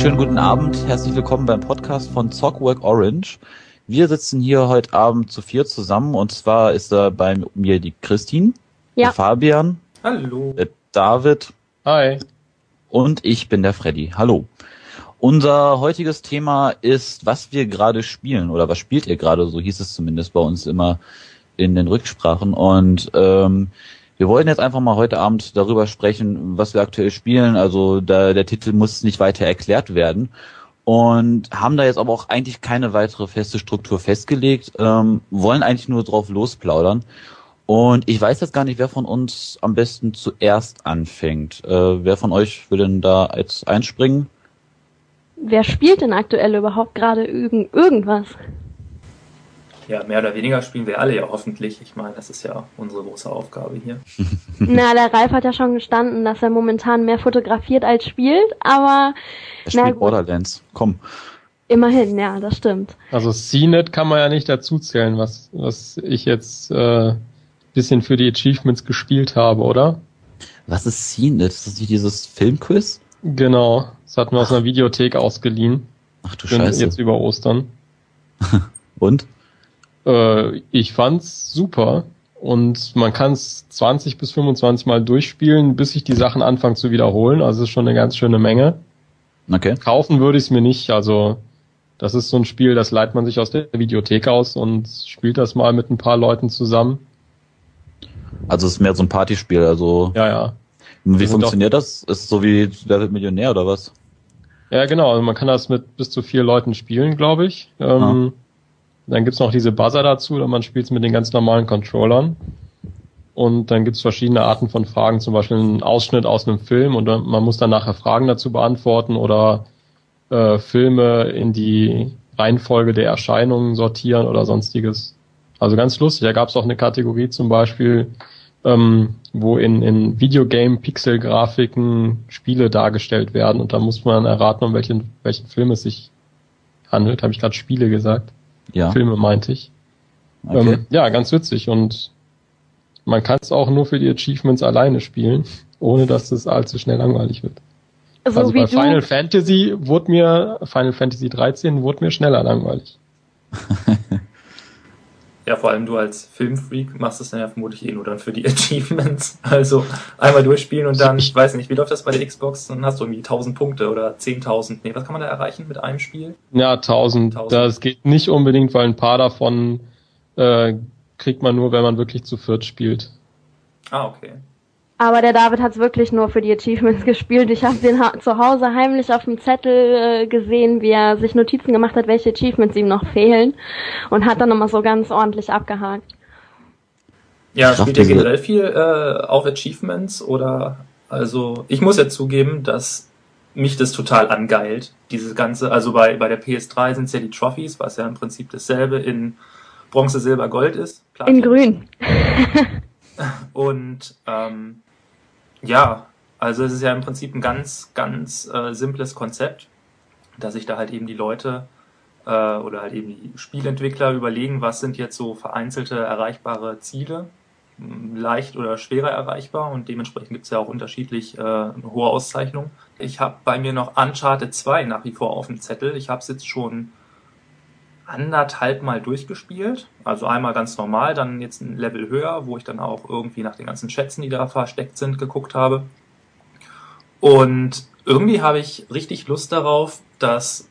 schönen guten Abend. Herzlich willkommen beim Podcast von Zockwork Orange. Wir sitzen hier heute Abend zu vier zusammen und zwar ist da bei mir die Christine, ja. der Fabian, Hallo, der David, Hi und ich bin der Freddy. Hallo. Unser heutiges Thema ist, was wir gerade spielen oder was spielt ihr gerade, so hieß es zumindest bei uns immer in den Rücksprachen und ähm, wir wollen jetzt einfach mal heute Abend darüber sprechen, was wir aktuell spielen. Also da, der Titel muss nicht weiter erklärt werden. Und haben da jetzt aber auch eigentlich keine weitere feste Struktur festgelegt, ähm, wollen eigentlich nur drauf losplaudern. Und ich weiß jetzt gar nicht, wer von uns am besten zuerst anfängt. Äh, wer von euch will denn da jetzt einspringen? Wer spielt denn aktuell überhaupt gerade irgend irgendwas? Ja, mehr oder weniger spielen wir alle ja hoffentlich. Ich meine, das ist ja unsere große Aufgabe hier. Na, der Ralf hat ja schon gestanden, dass er momentan mehr fotografiert als spielt, aber. Er spielt Borderlands, komm. Immerhin, ja, das stimmt. Also CNET kann man ja nicht dazu zählen, was, was ich jetzt äh, bisschen für die Achievements gespielt habe, oder? Was ist CNET? Ist das nicht dieses Filmquiz? Genau, das hatten wir aus einer Videothek ausgeliehen. Ach du Scheiße. Jetzt über Ostern. Und? Äh, ich fand's super und man kann es 20 bis 25 Mal durchspielen, bis sich die Sachen anfangen zu wiederholen. Also ist schon eine ganz schöne Menge. Okay. Kaufen würde ich es mir nicht. Also das ist so ein Spiel, das leiht man sich aus der Videothek aus und spielt das mal mit ein paar Leuten zusammen. Also es ist mehr so ein Partyspiel, also. Ja, ja. Wie funktioniert das? Ist so wie Wer wird Millionär oder was? Ja, genau. Also man kann das mit bis zu vier Leuten spielen, glaube ich. Ähm, ah. Dann gibt's noch diese Buzzer dazu, oder man spielt mit den ganz normalen Controllern. Und dann gibt's verschiedene Arten von Fragen, zum Beispiel einen Ausschnitt aus einem Film und man muss dann nachher Fragen dazu beantworten oder äh, Filme in die Reihenfolge der Erscheinungen sortieren oder sonstiges. Also ganz lustig. Da gab's auch eine Kategorie zum Beispiel, ähm, wo in, in Videogame-Pixel-Grafiken Spiele dargestellt werden und da muss man erraten, um welchen, welchen Film es sich handelt. Habe ich gerade Spiele gesagt? Ja. Filme, meinte ich. Okay. Ähm, ja, ganz witzig und man kann es auch nur für die Achievements alleine spielen, ohne dass es allzu schnell langweilig wird. So also bei Final Fantasy wurde mir, Final Fantasy 13 wurde mir schneller langweilig. Ja, vor allem du als Filmfreak machst es dann ja vermutlich eh nur dann für die Achievements. Also einmal durchspielen und dann, ich weiß nicht, wie läuft das bei der Xbox? Dann hast du irgendwie 1000 Punkte oder 10.000. Nee, was kann man da erreichen mit einem Spiel? Ja, 1000. 1000. Das geht nicht unbedingt, weil ein paar davon äh, kriegt man nur, wenn man wirklich zu viert spielt. Ah, okay. Aber der David hat es wirklich nur für die Achievements gespielt. Ich habe den ha zu Hause heimlich auf dem Zettel äh, gesehen, wie er sich Notizen gemacht hat, welche Achievements ihm noch fehlen und hat dann nochmal so ganz ordentlich abgehakt. Ja, spielt ihr generell viel äh, auf Achievements oder also ich muss ja zugeben, dass mich das total angeilt, diese ganze, also bei, bei der PS3 sind es ja die Trophies, was ja im Prinzip dasselbe in Bronze, Silber, Gold ist. Platin. In Grün. Und ähm, ja, also es ist ja im Prinzip ein ganz, ganz äh, simples Konzept, dass sich da halt eben die Leute äh, oder halt eben die Spielentwickler überlegen, was sind jetzt so vereinzelte erreichbare Ziele, leicht oder schwerer erreichbar und dementsprechend gibt es ja auch unterschiedlich äh, eine hohe Auszeichnung. Ich habe bei mir noch Uncharted 2 nach wie vor auf dem Zettel. Ich habe es jetzt schon anderthalb Mal durchgespielt. Also einmal ganz normal, dann jetzt ein Level höher, wo ich dann auch irgendwie nach den ganzen Schätzen, die da versteckt sind, geguckt habe. Und irgendwie habe ich richtig Lust darauf, das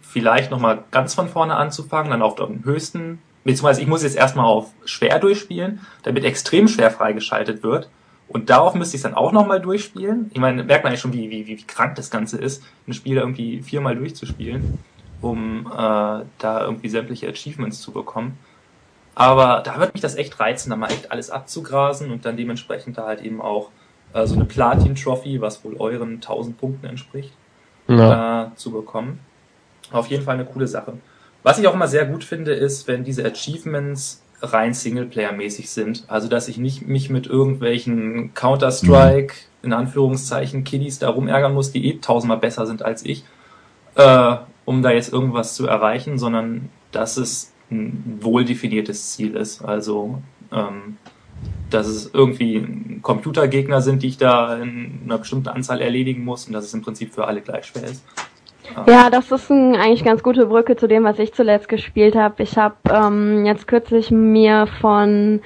vielleicht nochmal ganz von vorne anzufangen, dann auf dem höchsten, beziehungsweise ich muss jetzt erstmal auf schwer durchspielen, damit extrem schwer freigeschaltet wird. Und darauf müsste ich es dann auch nochmal durchspielen. Ich meine, merkt man ja schon, wie, wie, wie krank das Ganze ist, ein Spiel irgendwie viermal durchzuspielen um äh, da irgendwie sämtliche Achievements zu bekommen. Aber da wird mich das echt reizen, da mal echt alles abzugrasen und dann dementsprechend da halt eben auch äh, so eine Platin-Trophy, was wohl euren 1000 Punkten entspricht, ja. äh, zu bekommen. Auf jeden Fall eine coole Sache. Was ich auch immer sehr gut finde, ist, wenn diese Achievements rein Singleplayer-mäßig sind. Also dass ich nicht mich mit irgendwelchen Counter-Strike, mhm. in Anführungszeichen, Kiddies darum ärgern muss, die eh tausendmal besser sind als ich, äh, um da jetzt irgendwas zu erreichen, sondern dass es ein wohl definiertes Ziel ist. Also ähm, dass es irgendwie Computergegner sind, die ich da in einer bestimmten Anzahl erledigen muss und dass es im Prinzip für alle gleich schwer ist. Ja, das ist ein, eigentlich ganz gute Brücke zu dem, was ich zuletzt gespielt habe. Ich habe ähm, jetzt kürzlich mir von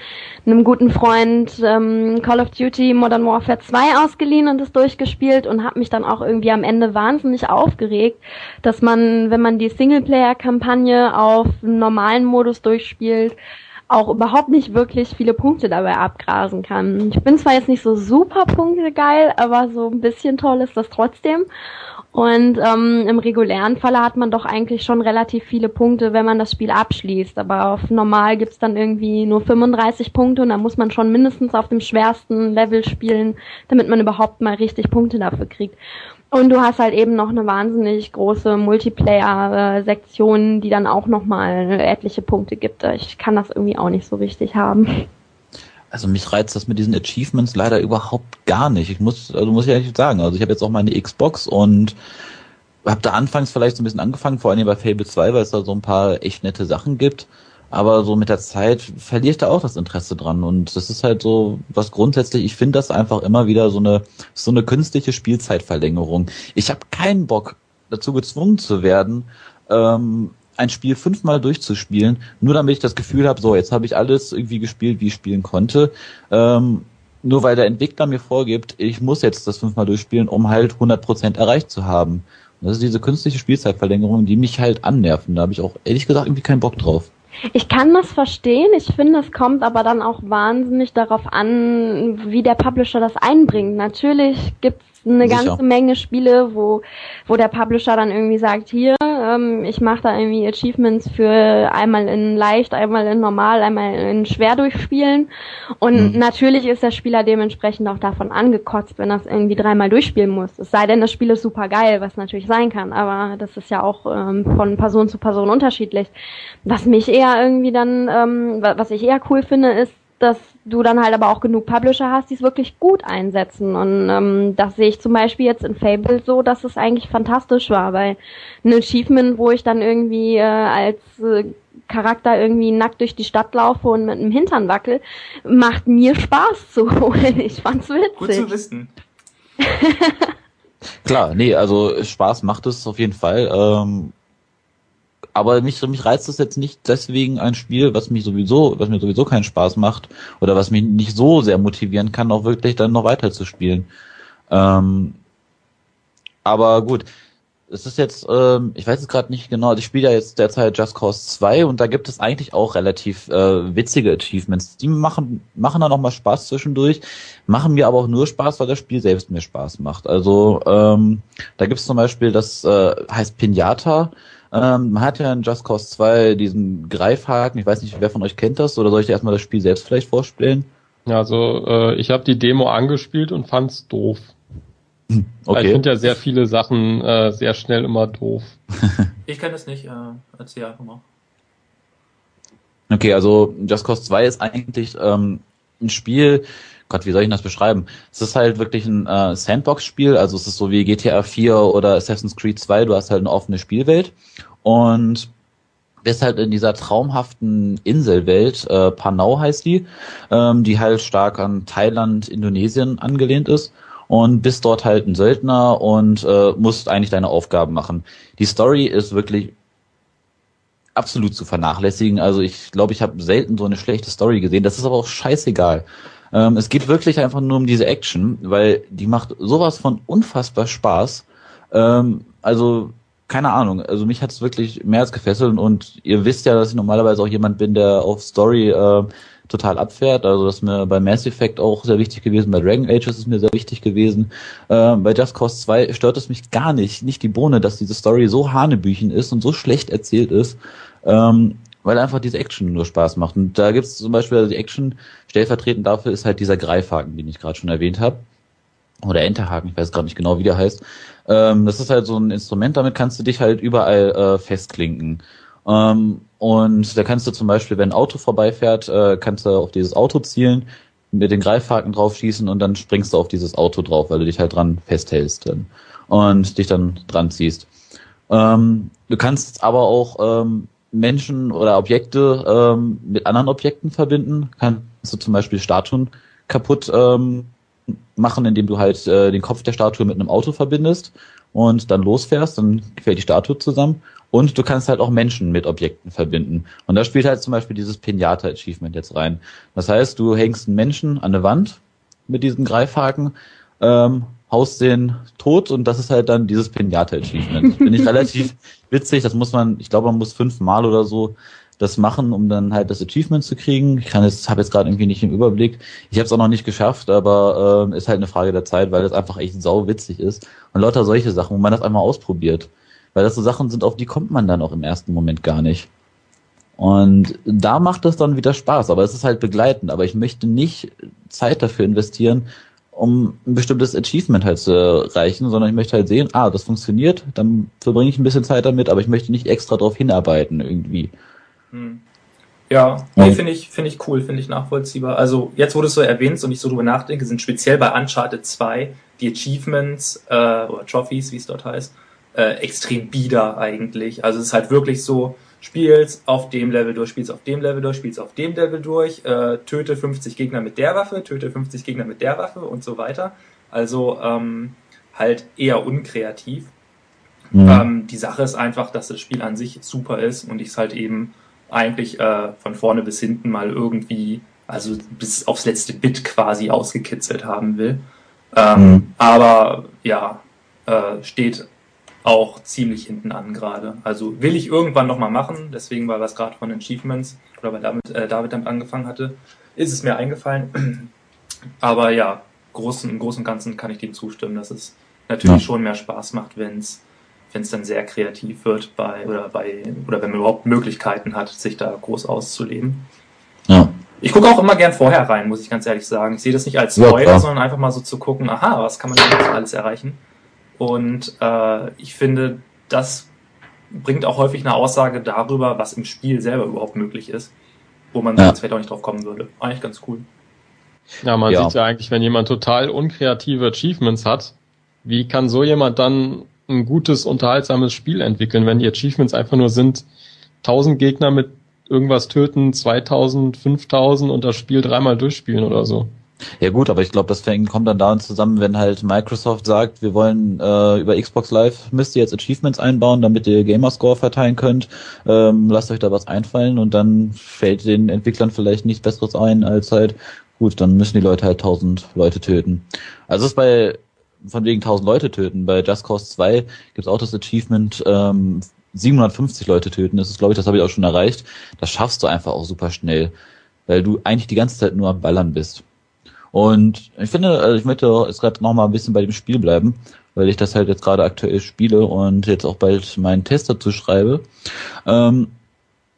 einem guten Freund ähm, Call of Duty Modern Warfare 2 ausgeliehen und es durchgespielt und habe mich dann auch irgendwie am Ende wahnsinnig aufgeregt, dass man, wenn man die Singleplayer-Kampagne auf normalen Modus durchspielt, auch überhaupt nicht wirklich viele Punkte dabei abgrasen kann. Ich bin zwar jetzt nicht so super punktegeil, aber so ein bisschen toll ist das trotzdem. Und ähm, im regulären Falle hat man doch eigentlich schon relativ viele Punkte, wenn man das Spiel abschließt. Aber auf normal gibt's dann irgendwie nur 35 Punkte und da muss man schon mindestens auf dem schwersten Level spielen, damit man überhaupt mal richtig Punkte dafür kriegt. Und du hast halt eben noch eine wahnsinnig große Multiplayer-Sektion, die dann auch nochmal etliche Punkte gibt. Ich kann das irgendwie auch nicht so richtig haben. Also mich reizt das mit diesen Achievements leider überhaupt gar nicht. Ich muss, also muss ich ehrlich sagen, also ich habe jetzt auch meine Xbox und habe da anfangs vielleicht so ein bisschen angefangen, vor allem bei Fable 2, weil es da so ein paar echt nette Sachen gibt. Aber so mit der Zeit verliere ich da auch das Interesse dran. Und das ist halt so, was grundsätzlich, ich finde das einfach immer wieder so eine, so eine künstliche Spielzeitverlängerung. Ich habe keinen Bock, dazu gezwungen zu werden, ähm, ein Spiel fünfmal durchzuspielen, nur damit ich das Gefühl habe, so, jetzt habe ich alles irgendwie gespielt, wie ich spielen konnte. Ähm, nur weil der Entwickler mir vorgibt, ich muss jetzt das fünfmal durchspielen, um halt 100% erreicht zu haben. Und das ist diese künstliche Spielzeitverlängerung, die mich halt annerven. Da habe ich auch ehrlich gesagt irgendwie keinen Bock drauf. Ich kann das verstehen. Ich finde, es kommt aber dann auch wahnsinnig darauf an, wie der Publisher das einbringt. Natürlich gibt's eine Sicher. ganze Menge Spiele, wo, wo der Publisher dann irgendwie sagt, hier, ähm, ich mache da irgendwie Achievements für einmal in leicht, einmal in normal, einmal in schwer durchspielen. Und mhm. natürlich ist der Spieler dementsprechend auch davon angekotzt, wenn er es irgendwie dreimal durchspielen muss. Es sei denn, das Spiel ist super geil, was natürlich sein kann, aber das ist ja auch ähm, von Person zu Person unterschiedlich. Was mich eher irgendwie dann, ähm, was ich eher cool finde, ist, dass du dann halt aber auch genug Publisher hast, die es wirklich gut einsetzen. Und ähm, das sehe ich zum Beispiel jetzt in Fable so, dass es eigentlich fantastisch war, weil ein Achievement, wo ich dann irgendwie äh, als äh, Charakter irgendwie nackt durch die Stadt laufe und mit einem Hintern wackel, macht mir Spaß zu holen. Ich fand's witzig. Gut zu wissen. Klar, nee, also Spaß macht es auf jeden Fall. Ähm, aber mich, mich reizt es jetzt nicht deswegen ein Spiel, was mich sowieso, was mir sowieso keinen Spaß macht oder was mich nicht so sehr motivieren kann, auch wirklich dann noch weiter zu spielen. Ähm, aber gut, es ist jetzt, ähm, ich weiß es gerade nicht genau, also ich spiele ja jetzt derzeit Just Cause 2 und da gibt es eigentlich auch relativ äh, witzige Achievements. Die machen, machen dann auch mal Spaß zwischendurch, machen mir aber auch nur Spaß, weil das Spiel selbst mir Spaß macht. Also ähm, da gibt es zum Beispiel, das äh, heißt Pinata, ähm, man hat ja in Just Cause 2 diesen Greifhaken. Ich weiß nicht, wer von euch kennt das oder soll ich dir erstmal das Spiel selbst vielleicht vorspielen? Ja, also äh, ich habe die Demo angespielt und fand's doof. Hm, okay. ich finde ja sehr viele Sachen äh, sehr schnell immer doof. ich kenne es nicht, äh, erzähl einfach mal. Okay, also Just Cause 2 ist eigentlich ähm, ein Spiel, Gott, wie soll ich das beschreiben? Es ist halt wirklich ein äh, Sandbox-Spiel, also es ist so wie GTA 4 oder Assassin's Creed 2, du hast halt eine offene Spielwelt und bist halt in dieser traumhaften Inselwelt, äh, Panau heißt die, ähm, die halt stark an Thailand, Indonesien angelehnt ist und bist dort halt ein Söldner und äh, musst eigentlich deine Aufgaben machen. Die Story ist wirklich absolut zu vernachlässigen. Also ich glaube, ich habe selten so eine schlechte Story gesehen. Das ist aber auch scheißegal. Ähm, es geht wirklich einfach nur um diese Action, weil die macht sowas von unfassbar Spaß. Ähm, also keine Ahnung, also mich hat es wirklich mehr als gefesselt und ihr wisst ja, dass ich normalerweise auch jemand bin, der auf Story äh, total abfährt. Also das ist mir bei Mass Effect auch sehr wichtig gewesen, bei Dragon Age ist es mir sehr wichtig gewesen. Ähm, bei Just Cause 2 stört es mich gar nicht, nicht die Bohne, dass diese Story so hanebüchen ist und so schlecht erzählt ist. Ähm, weil einfach diese Action nur Spaß macht. Und da gibt es zum Beispiel also die Action, stellvertretend dafür ist halt dieser Greifhaken, den ich gerade schon erwähnt habe. Oder Enterhaken, ich weiß gerade nicht genau, wie der heißt. Ähm, das ist halt so ein Instrument, damit kannst du dich halt überall äh, festklinken. Ähm, und da kannst du zum Beispiel, wenn ein Auto vorbeifährt, äh, kannst du auf dieses Auto zielen, mit den Greifhaken drauf schießen und dann springst du auf dieses Auto drauf, weil du dich halt dran festhältst dann und dich dann dran ziehst. Ähm, du kannst aber auch ähm, Menschen oder Objekte ähm, mit anderen Objekten verbinden. Kannst du zum Beispiel Statuen kaputt ähm, machen, indem du halt äh, den Kopf der Statue mit einem Auto verbindest und dann losfährst, dann fällt die Statue zusammen. Und du kannst halt auch Menschen mit Objekten verbinden. Und da spielt halt zum Beispiel dieses Pinata-Achievement jetzt rein. Das heißt, du hängst einen Menschen an eine Wand mit diesem Greifhaken, ähm, haust den tot und das ist halt dann dieses Pinata-Achievement. Finde ich relativ witzig. Das muss man, ich glaube, man muss fünfmal oder so das machen, um dann halt das Achievement zu kriegen. Ich kann jetzt, habe jetzt gerade irgendwie nicht im Überblick. Ich habe es auch noch nicht geschafft, aber äh, ist halt eine Frage der Zeit, weil das einfach echt sau witzig ist. Und lauter solche Sachen, wo man das einmal ausprobiert. Weil das so Sachen sind, auf die kommt man dann auch im ersten Moment gar nicht. Und da macht es dann wieder Spaß, aber es ist halt begleitend. Aber ich möchte nicht Zeit dafür investieren, um ein bestimmtes Achievement halt zu erreichen, sondern ich möchte halt sehen, ah, das funktioniert, dann verbringe ich ein bisschen Zeit damit, aber ich möchte nicht extra darauf hinarbeiten irgendwie. Hm. Ja, nee, finde ich, finde ich cool, finde ich nachvollziehbar. Also jetzt, wo du es so erwähnst und ich so drüber nachdenke, sind speziell bei Uncharted 2 die Achievements äh, oder Trophies, wie es dort heißt, äh, extrem bieder eigentlich. Also es ist halt wirklich so, spielst auf dem Level durch, spielst auf dem Level durch, spielst auf dem Level durch, äh, töte 50 Gegner mit der Waffe, töte 50 Gegner mit der Waffe und so weiter. Also ähm, halt eher unkreativ. Mhm. Ähm, die Sache ist einfach, dass das Spiel an sich super ist und ich es halt eben eigentlich äh, von vorne bis hinten mal irgendwie, also bis aufs letzte Bit quasi ausgekitzelt haben will. Ähm, mhm. Aber ja, äh, steht auch ziemlich hinten an gerade. Also will ich irgendwann nochmal machen, deswegen, weil wir es gerade von Achievements oder weil David, äh, David damit angefangen hatte, ist es mir eingefallen. Aber ja, großen, im Großen und Ganzen kann ich dem zustimmen, dass es natürlich ja. schon mehr Spaß macht, wenn es wenn es dann sehr kreativ wird bei oder bei oder wenn man überhaupt Möglichkeiten hat, sich da groß auszuleben. Ja. Ich gucke auch immer gern vorher rein, muss ich ganz ehrlich sagen. Ich sehe das nicht als Spoiler, ja, sondern einfach mal so zu gucken, aha, was kann man denn jetzt alles erreichen? Und äh, ich finde, das bringt auch häufig eine Aussage darüber, was im Spiel selber überhaupt möglich ist, wo man ja. sonst vielleicht auch nicht drauf kommen würde. Eigentlich ganz cool. Ja, man ja. sieht ja eigentlich, wenn jemand total unkreative Achievements hat, wie kann so jemand dann ein gutes, unterhaltsames Spiel entwickeln, wenn die Achievements einfach nur sind, 1000 Gegner mit irgendwas töten, 2000, 5000 und das Spiel dreimal durchspielen oder so. Ja gut, aber ich glaube, das kommt dann da zusammen, wenn halt Microsoft sagt, wir wollen äh, über Xbox Live müsst ihr jetzt Achievements einbauen, damit ihr Gamerscore verteilen könnt. Ähm, lasst euch da was einfallen und dann fällt den Entwicklern vielleicht nichts Besseres ein als halt, gut, dann müssen die Leute halt tausend Leute töten. Also es ist bei von wegen tausend Leute töten. Bei Just Cause 2 gibt's auch das Achievement ähm, 750 Leute töten. Das ist, glaube ich, das habe ich auch schon erreicht. Das schaffst du einfach auch super schnell, weil du eigentlich die ganze Zeit nur am Ballern bist. Und ich finde, also ich möchte jetzt gerade noch mal ein bisschen bei dem Spiel bleiben, weil ich das halt jetzt gerade aktuell spiele und jetzt auch bald meinen Test dazu schreibe. Ähm,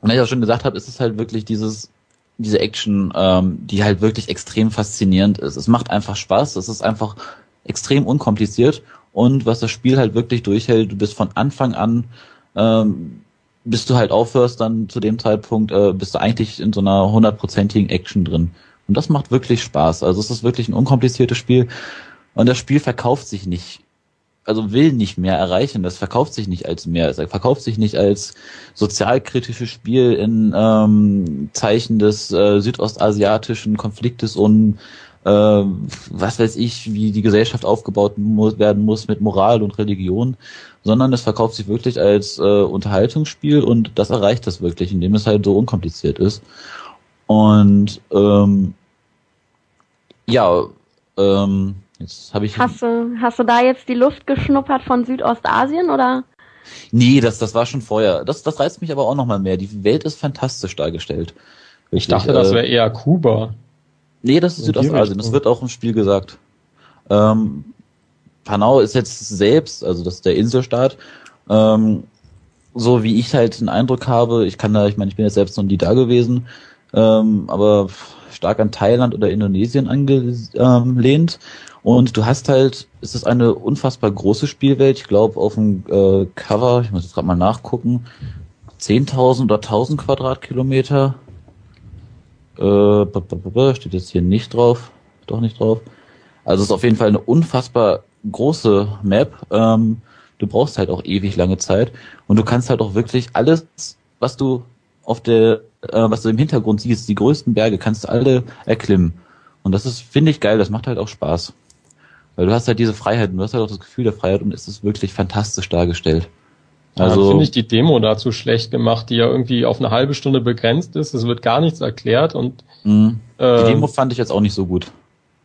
und wie ich auch schon gesagt habe, ist es halt wirklich dieses diese Action, ähm, die halt wirklich extrem faszinierend ist. Es macht einfach Spaß. Es ist einfach extrem unkompliziert und was das Spiel halt wirklich durchhält, du bist von Anfang an ähm, bis du halt aufhörst, dann zu dem Zeitpunkt äh, bist du eigentlich in so einer hundertprozentigen Action drin. Und das macht wirklich Spaß. Also es ist wirklich ein unkompliziertes Spiel. Und das Spiel verkauft sich nicht, also will nicht mehr erreichen. Das verkauft sich nicht als mehr. Es verkauft sich nicht als sozialkritisches Spiel in ähm, Zeichen des äh, südostasiatischen Konfliktes und äh, was weiß ich, wie die Gesellschaft aufgebaut muss, werden muss mit Moral und Religion, sondern es verkauft sich wirklich als äh, Unterhaltungsspiel und das erreicht das wirklich, indem es halt so unkompliziert ist. Und ähm, ja, ähm, jetzt habe ich. Hast du, hast du da jetzt die Luft geschnuppert von Südostasien oder? Nee, das, das war schon vorher. Das, das reizt mich aber auch nochmal mehr. Die Welt ist fantastisch dargestellt. Wirklich, ich dachte, das wäre äh, eher Kuba. Nee, das ist Südostasien. Das wird auch im Spiel gesagt. Ähm, Panau ist jetzt selbst, also das ist der Inselstaat, ähm, so wie ich halt den Eindruck habe, ich kann da, ich meine, ich bin jetzt selbst noch nie da gewesen, ähm, aber stark an Thailand oder Indonesien angelehnt. Und du hast halt, es ist eine unfassbar große Spielwelt. Ich glaube, auf dem äh, Cover, ich muss jetzt gerade mal nachgucken, 10.000 oder 1.000 Quadratkilometer. Äh, steht jetzt hier nicht drauf. Doch nicht drauf. Also es ist auf jeden Fall eine unfassbar große Map. Ähm, du brauchst halt auch ewig lange Zeit und du kannst halt auch wirklich alles, was du auf der, äh, was du im Hintergrund siehst, die größten Berge, kannst du alle erklimmen. Und das ist, finde ich, geil, das macht halt auch Spaß. Weil du hast halt diese Freiheit und du hast halt auch das Gefühl der Freiheit und es ist wirklich fantastisch dargestellt. Also ja, finde ich die Demo dazu schlecht gemacht, die ja irgendwie auf eine halbe Stunde begrenzt ist. Es wird gar nichts erklärt und mhm. die äh, Demo fand ich jetzt auch nicht so gut.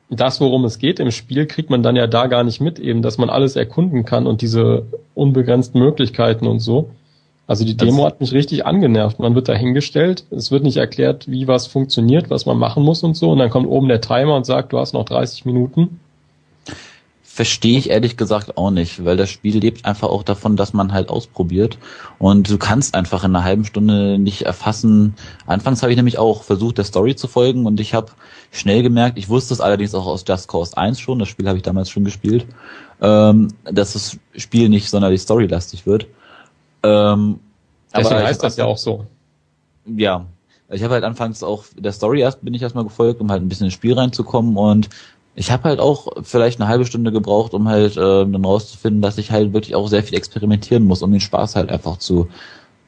Das, worum es geht im Spiel, kriegt man dann ja da gar nicht mit, eben, dass man alles erkunden kann und diese unbegrenzten Möglichkeiten und so. Also die Demo hat mich richtig angenervt. Man wird da hingestellt, es wird nicht erklärt, wie was funktioniert, was man machen muss und so. Und dann kommt oben der Timer und sagt, du hast noch 30 Minuten. Verstehe ich ehrlich gesagt auch nicht, weil das Spiel lebt einfach auch davon, dass man halt ausprobiert. Und du kannst einfach in einer halben Stunde nicht erfassen. Anfangs habe ich nämlich auch versucht, der Story zu folgen und ich habe schnell gemerkt, ich wusste es allerdings auch aus Just Cause 1 schon, das Spiel habe ich damals schon gespielt, ähm, dass das Spiel nicht sonderlich storylastig wird. Ähm, Deswegen aber heißt das ja auch so. Ja. Ich habe halt anfangs auch der Story erst bin ich erstmal gefolgt, um halt ein bisschen ins Spiel reinzukommen und ich habe halt auch vielleicht eine halbe Stunde gebraucht, um halt äh, dann rauszufinden, dass ich halt wirklich auch sehr viel experimentieren muss, um den Spaß halt einfach zu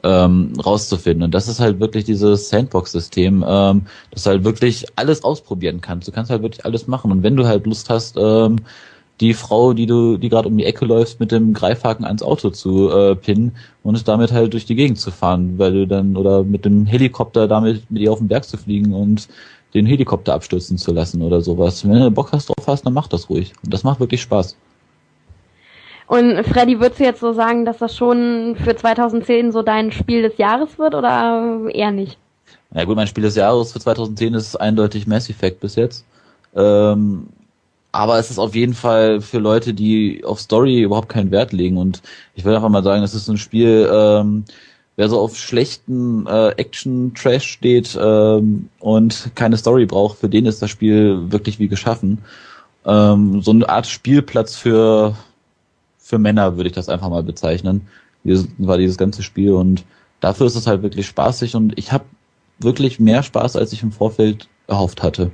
ähm, rauszufinden. Und das ist halt wirklich dieses Sandbox-System, ähm, dass du halt wirklich alles ausprobieren kannst. Du kannst halt wirklich alles machen. Und wenn du halt Lust hast, ähm, die Frau, die du, die gerade um die Ecke läufst, mit dem Greifhaken ans Auto zu äh, pinnen und damit halt durch die Gegend zu fahren, weil du dann oder mit dem Helikopter damit mit ihr auf den Berg zu fliegen und den Helikopter abstürzen zu lassen oder sowas. Wenn du Bock hast drauf hast, dann mach das ruhig. Und das macht wirklich Spaß. Und Freddy, würdest du jetzt so sagen, dass das schon für 2010 so dein Spiel des Jahres wird oder eher nicht? Na gut, mein Spiel des Jahres für 2010 ist eindeutig Mass Effect bis jetzt. Ähm, aber es ist auf jeden Fall für Leute, die auf Story überhaupt keinen Wert legen. Und ich würde einfach mal sagen, es ist ein Spiel, ähm, wer so auf schlechten äh, Action-Trash steht ähm, und keine Story braucht, für den ist das Spiel wirklich wie geschaffen. Ähm, so eine Art Spielplatz für, für Männer würde ich das einfach mal bezeichnen. Dieses, war dieses ganze Spiel und dafür ist es halt wirklich spaßig und ich habe wirklich mehr Spaß, als ich im Vorfeld erhofft hatte.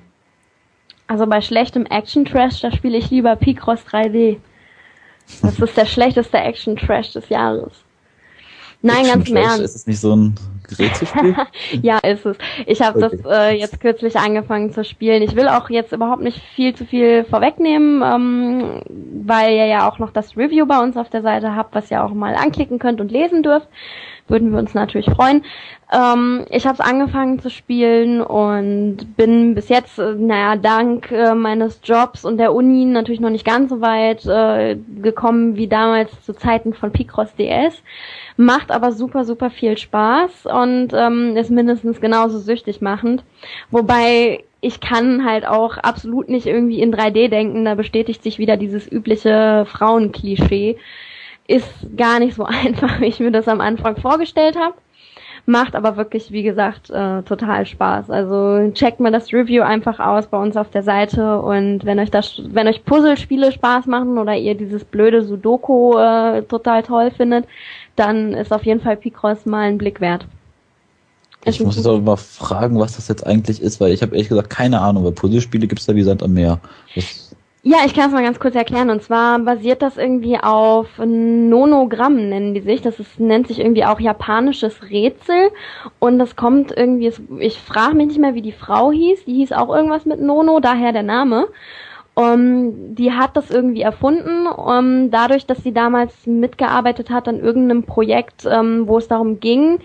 Also bei schlechtem Action-Trash, da spiele ich lieber Picross 3D. Das ist der schlechteste Action-Trash des Jahres. Nein, ganz im Ernst. Ist es nicht so ein Rätselspiel? ja, ist es. Ich habe okay. das äh, jetzt kürzlich angefangen zu spielen. Ich will auch jetzt überhaupt nicht viel zu viel vorwegnehmen, ähm, weil ihr ja auch noch das Review bei uns auf der Seite habt, was ihr auch mal anklicken könnt und lesen dürft würden wir uns natürlich freuen. Ähm, ich habe es angefangen zu spielen und bin bis jetzt, äh, naja, dank äh, meines Jobs und der Uni natürlich noch nicht ganz so weit äh, gekommen wie damals zu Zeiten von Picross DS. Macht aber super, super viel Spaß und ähm, ist mindestens genauso süchtig machend. Wobei ich kann halt auch absolut nicht irgendwie in 3D denken, da bestätigt sich wieder dieses übliche Frauenklischee ist gar nicht so einfach, wie ich mir das am Anfang vorgestellt habe. Macht aber wirklich, wie gesagt, äh, total Spaß. Also checkt mal das Review einfach aus bei uns auf der Seite und wenn euch das, wenn euch Puzzlespiele Spaß machen oder ihr dieses blöde Sudoku äh, total toll findet, dann ist auf jeden Fall Picross mal ein Blick wert. Ich muss jetzt aber mal fragen, was das jetzt eigentlich ist, weil ich habe ehrlich gesagt keine Ahnung, weil Puzzlespiele gibt's da wie Sand am Meer. Das ja, ich kann es mal ganz kurz erklären. Und zwar basiert das irgendwie auf Nonogramm, nennen die sich. Das ist, nennt sich irgendwie auch japanisches Rätsel. Und das kommt irgendwie, ich frage mich nicht mehr, wie die Frau hieß. Die hieß auch irgendwas mit Nono, daher der Name. Um, die hat das irgendwie erfunden, um, dadurch, dass sie damals mitgearbeitet hat an irgendeinem Projekt, um, wo es darum ging,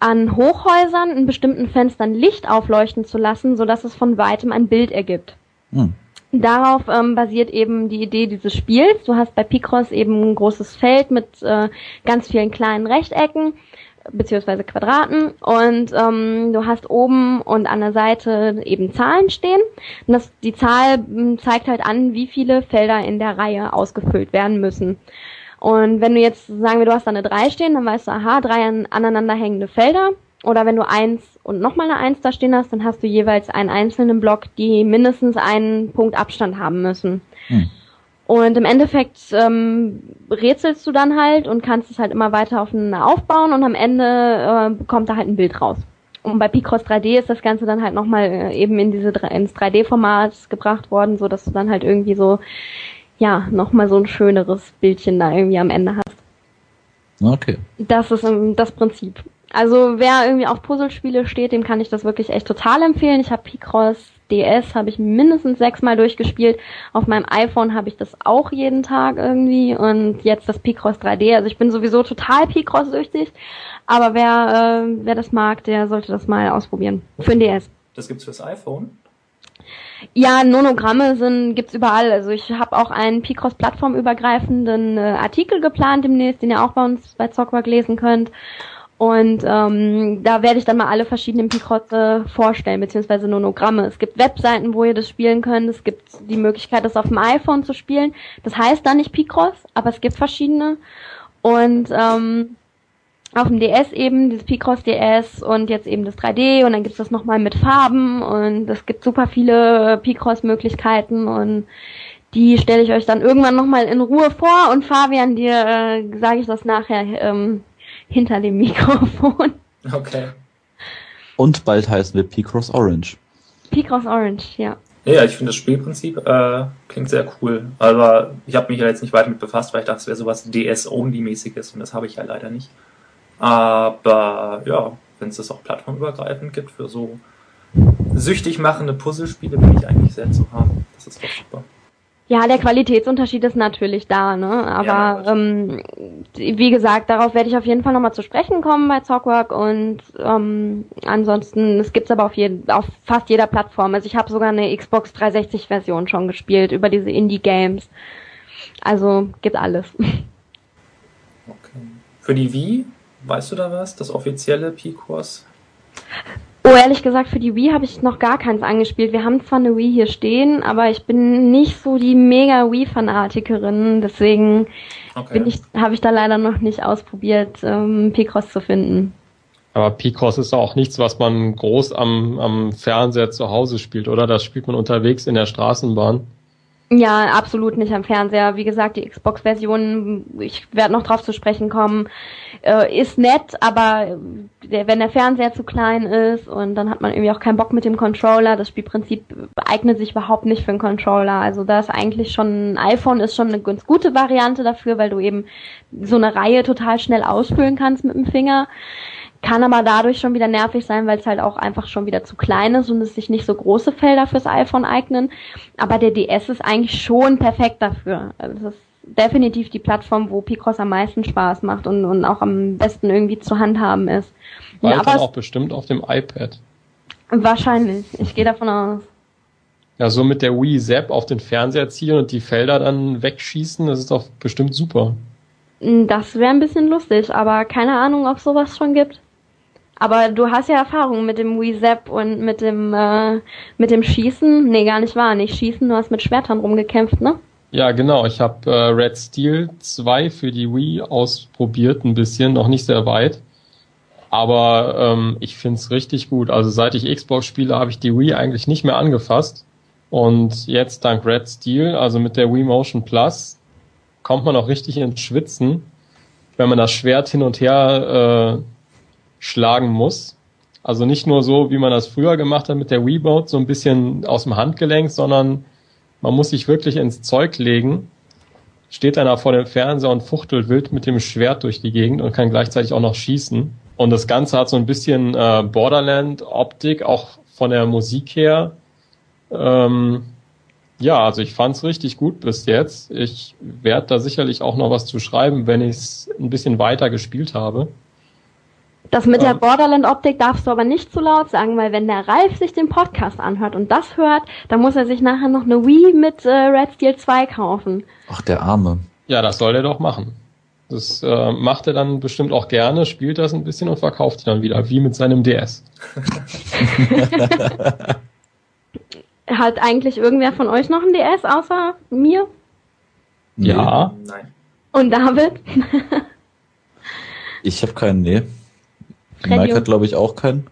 an Hochhäusern in bestimmten Fenstern Licht aufleuchten zu lassen, sodass es von weitem ein Bild ergibt. Hm. Darauf ähm, basiert eben die Idee dieses Spiels. Du hast bei Picross eben ein großes Feld mit äh, ganz vielen kleinen Rechtecken beziehungsweise Quadraten und ähm, du hast oben und an der Seite eben Zahlen stehen. Und das, die Zahl zeigt halt an, wie viele Felder in der Reihe ausgefüllt werden müssen. Und wenn du jetzt sagen wir, du hast da eine 3 stehen, dann weißt du, aha, drei aneinander hängende Felder oder wenn du eins und nochmal eine eins da stehen hast, dann hast du jeweils einen einzelnen Block, die mindestens einen Punkt Abstand haben müssen. Hm. Und im Endeffekt ähm, rätselst du dann halt und kannst es halt immer weiter aufeinander aufbauen und am Ende äh, kommt da halt ein Bild raus. Und bei Picross 3D ist das Ganze dann halt nochmal äh, eben in diese ins 3D-Format gebracht worden, so dass du dann halt irgendwie so, ja, nochmal so ein schöneres Bildchen da irgendwie am Ende hast. Okay. Das ist ähm, das Prinzip. Also wer irgendwie auf Puzzlespiele steht, dem kann ich das wirklich echt total empfehlen. Ich habe Picross DS habe ich mindestens sechsmal durchgespielt. Auf meinem iPhone habe ich das auch jeden Tag irgendwie und jetzt das Picross 3D. Also ich bin sowieso total Picross süchtig. Aber wer äh, wer das mag, der sollte das mal ausprobieren für den DS. Das gibt's fürs iPhone? Ja, Nonogramme sind gibt's überall. Also ich habe auch einen Picross plattformübergreifenden äh, Artikel geplant demnächst, den ihr auch bei uns bei Zockwork lesen könnt. Und ähm, da werde ich dann mal alle verschiedenen Picrosse vorstellen, beziehungsweise Nonogramme. Es gibt Webseiten, wo ihr das spielen könnt. Es gibt die Möglichkeit, das auf dem iPhone zu spielen. Das heißt dann nicht Picross, aber es gibt verschiedene. Und ähm, auf dem DS eben, dieses Picross DS und jetzt eben das 3D und dann gibt's das nochmal mit Farben und es gibt super viele Picross-Möglichkeiten und die stelle ich euch dann irgendwann nochmal in Ruhe vor und Fabian, dir äh, sage ich das nachher ähm, hinter dem Mikrofon. Okay. Und bald heißen wir Picross Orange. Picross Orange, ja. Ja, ich finde das Spielprinzip äh, klingt sehr cool. Aber ich habe mich ja jetzt nicht weiter mit befasst, weil ich dachte, es wäre sowas DS-Only-mäßiges und das habe ich ja leider nicht. Aber ja, wenn es das auch plattformübergreifend gibt für so süchtig machende Puzzlespiele, bin ich eigentlich sehr zu haben. Das ist doch super. Ja, der Qualitätsunterschied ist natürlich da, ne? Aber Ja, ähm, wie gesagt, darauf werde ich auf jeden Fall nochmal zu sprechen kommen bei Zockwork und ähm, ansonsten, es gibt's aber auf, jeden, auf fast jeder Plattform. Also ich habe sogar eine Xbox 360 Version schon gespielt über diese Indie-Games. Also gibt alles. Okay. Für die Wii, weißt du da was? Das offizielle P-Kurs? Oh, ehrlich gesagt, für die Wii habe ich noch gar keins angespielt. Wir haben zwar eine Wii hier stehen, aber ich bin nicht so die mega Wii-Fanatikerin, deswegen Okay. habe ich da leider noch nicht ausprobiert, ähm, Picross zu finden. Aber Picross ist auch nichts, was man groß am, am Fernseher zu Hause spielt, oder? Das spielt man unterwegs in der Straßenbahn. Ja, absolut nicht am Fernseher. Wie gesagt, die Xbox-Version, ich werde noch drauf zu sprechen kommen, äh, ist nett, aber der, wenn der Fernseher zu klein ist und dann hat man irgendwie auch keinen Bock mit dem Controller, das Spielprinzip eignet sich überhaupt nicht für einen Controller. Also da ist eigentlich schon, ein iPhone ist schon eine ganz gute Variante dafür, weil du eben so eine Reihe total schnell ausfüllen kannst mit dem Finger. Kann aber dadurch schon wieder nervig sein, weil es halt auch einfach schon wieder zu klein ist und es sich nicht so große Felder fürs iPhone eignen. Aber der DS ist eigentlich schon perfekt dafür. Also es ist definitiv die Plattform, wo Picross am meisten Spaß macht und, und auch am besten irgendwie zu handhaben ist. Bald ja, dann aber auch bestimmt auf dem iPad. wahrscheinlich. Ich gehe davon aus. Ja, so mit der Wii Zap auf den Fernseher ziehen und die Felder dann wegschießen, das ist doch bestimmt super. Das wäre ein bisschen lustig, aber keine Ahnung, ob sowas schon gibt. Aber du hast ja Erfahrung mit dem Wii Zap und mit dem äh, mit dem Schießen. Nee, gar nicht wahr. Nicht schießen, du hast mit Schwertern rumgekämpft, ne? Ja, genau. Ich habe äh, Red Steel 2 für die Wii ausprobiert, ein bisschen, noch nicht sehr weit. Aber ähm, ich find's richtig gut. Also seit ich Xbox spiele, habe ich die Wii eigentlich nicht mehr angefasst. Und jetzt dank Red Steel, also mit der Wii Motion Plus, kommt man auch richtig ins Schwitzen, wenn man das Schwert hin und her äh, schlagen muss. Also nicht nur so, wie man das früher gemacht hat mit der Wiimote, so ein bisschen aus dem Handgelenk, sondern man muss sich wirklich ins Zeug legen, steht einer vor dem Fernseher und fuchtelt wild mit dem Schwert durch die Gegend und kann gleichzeitig auch noch schießen. Und das Ganze hat so ein bisschen äh, Borderland-Optik, auch von der Musik her. Ähm, ja, also ich fand's richtig gut bis jetzt. Ich werde da sicherlich auch noch was zu schreiben, wenn ich es ein bisschen weiter gespielt habe. Das mit der. Borderland-Optik darfst du aber nicht zu laut sagen, weil wenn der Ralf sich den Podcast anhört und das hört, dann muss er sich nachher noch eine Wii mit äh, Red Steel 2 kaufen. Ach, der Arme. Ja, das soll er doch machen. Das äh, macht er dann bestimmt auch gerne, spielt das ein bisschen und verkauft die dann wieder, wie mit seinem DS. Hat eigentlich irgendwer von euch noch ein DS außer mir Ja. Nein. und David? Ich habe keinen, nee. Freddy Mike hat, glaube ich, auch keinen.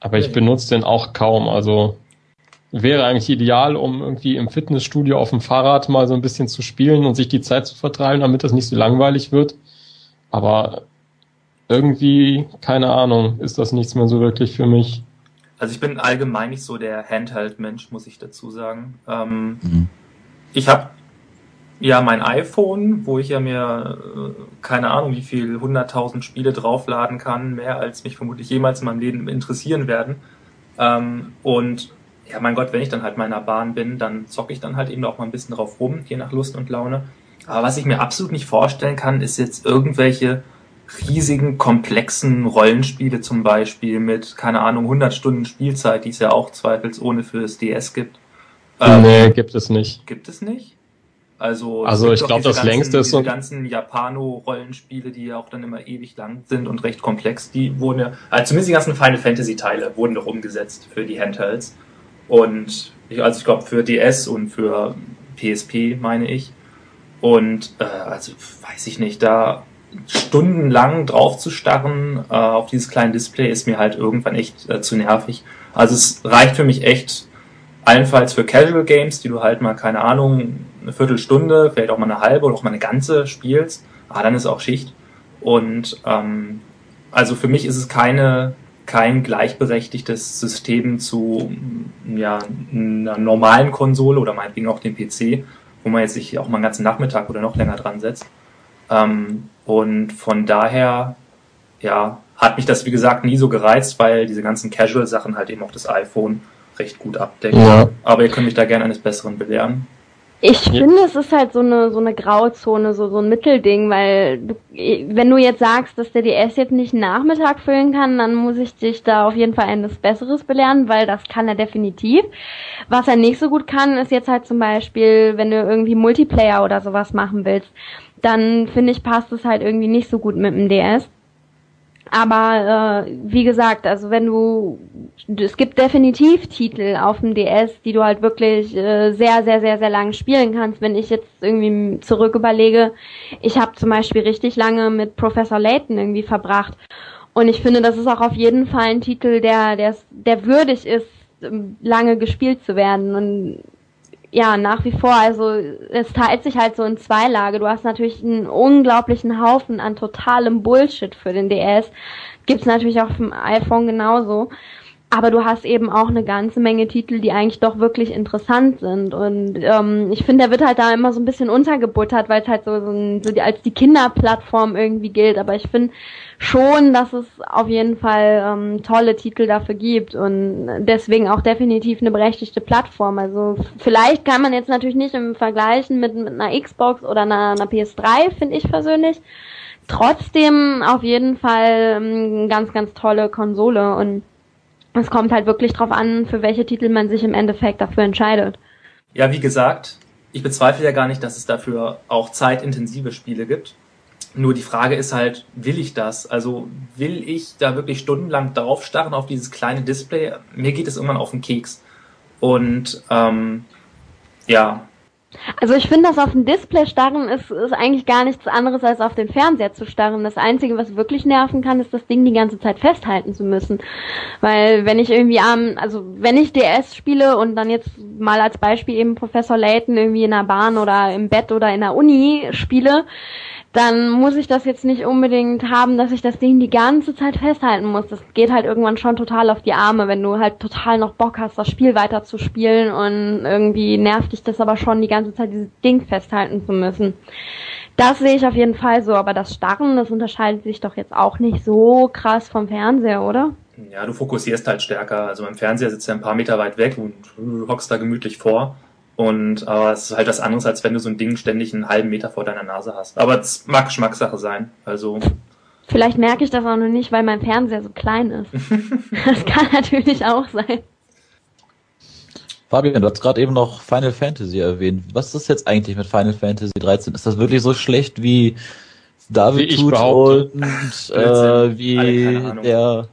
Aber ich benutze den auch kaum. Also wäre eigentlich ideal, um irgendwie im Fitnessstudio auf dem Fahrrad mal so ein bisschen zu spielen und sich die Zeit zu vertreiben, damit das nicht so langweilig wird. Aber irgendwie, keine Ahnung, ist das nichts mehr so wirklich für mich. Also ich bin allgemein nicht so der Handheld-Mensch, muss ich dazu sagen. Ähm, mhm. Ich habe ja mein iPhone, wo ich ja mir äh, keine Ahnung, wie viel 100.000 Spiele draufladen kann, mehr als mich vermutlich jemals in meinem Leben interessieren werden. Ähm, und ja, mein Gott, wenn ich dann halt meiner Bahn bin, dann zocke ich dann halt eben auch mal ein bisschen drauf rum, je nach Lust und Laune. Aber was ich mir absolut nicht vorstellen kann, ist jetzt irgendwelche riesigen, komplexen Rollenspiele zum Beispiel mit, keine Ahnung, 100 Stunden Spielzeit, die es ja auch zweifelsohne für das DS gibt. Ähm, nee, gibt es nicht. Gibt es nicht? Also, also ich glaube, das ganzen, längste ist so. Die ganzen Japano-Rollenspiele, die ja auch dann immer ewig lang sind und recht komplex, die wurden ja, also zumindest die ganzen Final Fantasy-Teile wurden doch umgesetzt für die Handhelds. Und ich, also ich glaube für DS und für PSP, meine ich. Und äh, also weiß ich nicht, da stundenlang drauf zu starren äh, auf dieses kleine Display ist mir halt irgendwann echt äh, zu nervig. Also es reicht für mich echt allenfalls für Casual Games, die du halt mal, keine Ahnung, eine Viertelstunde, vielleicht auch mal eine halbe oder auch mal eine ganze spielst. Ah, dann ist auch Schicht. Und ähm, also für mich ist es keine kein gleichberechtigtes System zu ja, einer normalen Konsole oder meinetwegen auch dem PC, wo man jetzt sich auch mal einen ganzen Nachmittag oder noch länger dran setzt. Ähm, und von daher, ja, hat mich das wie gesagt nie so gereizt, weil diese ganzen Casual-Sachen halt eben auch das iPhone recht gut abdecken. Ja. Aber ihr könnt mich da gerne eines Besseren belehren. Ich ja. finde, es ist halt so eine so eine Grauzone, so so ein Mittelding, weil du, wenn du jetzt sagst, dass der DS jetzt nicht Nachmittag füllen kann, dann muss ich dich da auf jeden Fall eines Besseres belehren, weil das kann er definitiv. Was er nicht so gut kann, ist jetzt halt zum Beispiel, wenn du irgendwie Multiplayer oder sowas machen willst, dann finde ich passt es halt irgendwie nicht so gut mit dem DS. Aber äh, wie gesagt, also wenn du, es gibt definitiv Titel auf dem DS, die du halt wirklich äh, sehr, sehr, sehr, sehr lang spielen kannst. Wenn ich jetzt irgendwie zurück überlege, ich habe zum Beispiel richtig lange mit Professor Layton irgendwie verbracht. Und ich finde, das ist auch auf jeden Fall ein Titel, der, der, der würdig ist, lange gespielt zu werden. Und ja, nach wie vor, also es teilt sich halt so in zwei Lage. Du hast natürlich einen unglaublichen Haufen an totalem Bullshit für den DS. Gibt's natürlich auch vom iPhone genauso. Aber du hast eben auch eine ganze Menge Titel, die eigentlich doch wirklich interessant sind. Und ähm, ich finde, der wird halt da immer so ein bisschen untergebuttert, weil es halt so, so, ein, so die, als die Kinderplattform irgendwie gilt. Aber ich finde, schon, dass es auf jeden Fall ähm, tolle Titel dafür gibt und deswegen auch definitiv eine berechtigte Plattform. Also vielleicht kann man jetzt natürlich nicht im Vergleichen mit, mit einer Xbox oder einer, einer PS3, finde ich persönlich. Trotzdem auf jeden Fall ähm, ganz, ganz tolle Konsole und es kommt halt wirklich drauf an, für welche Titel man sich im Endeffekt dafür entscheidet. Ja, wie gesagt, ich bezweifle ja gar nicht, dass es dafür auch zeitintensive Spiele gibt. Nur die Frage ist halt, will ich das? Also will ich da wirklich stundenlang draufstarren auf dieses kleine Display? Mir geht es irgendwann auf den Keks. Und ähm, ja. Also ich finde, dass auf dem Display starren ist, ist eigentlich gar nichts anderes als auf den Fernseher zu starren. Das Einzige, was wirklich nerven kann, ist das Ding die ganze Zeit festhalten zu müssen. Weil wenn ich irgendwie am, also wenn ich DS spiele und dann jetzt mal als Beispiel eben Professor Layton irgendwie in der Bahn oder im Bett oder in der Uni spiele, dann muss ich das jetzt nicht unbedingt haben, dass ich das Ding die ganze Zeit festhalten muss. Das geht halt irgendwann schon total auf die Arme, wenn du halt total noch Bock hast, das Spiel weiter zu spielen und irgendwie nervt dich das aber schon die ganze Zeit, dieses Ding festhalten zu müssen. Das sehe ich auf jeden Fall so, aber das Starren, das unterscheidet sich doch jetzt auch nicht so krass vom Fernseher, oder? Ja, du fokussierst halt stärker. Also beim Fernseher sitzt er ein paar Meter weit weg und hockst da gemütlich vor. Und aber es ist halt was anderes, als wenn du so ein Ding ständig einen halben Meter vor deiner Nase hast. Aber es mag Geschmackssache sein. Also. Vielleicht merke ich das auch noch nicht, weil mein Fernseher so klein ist. das kann natürlich auch sein. Fabian, du hast gerade eben noch Final Fantasy erwähnt. Was ist jetzt eigentlich mit Final Fantasy 13? Ist das wirklich so schlecht wie David wie tut und äh, wie der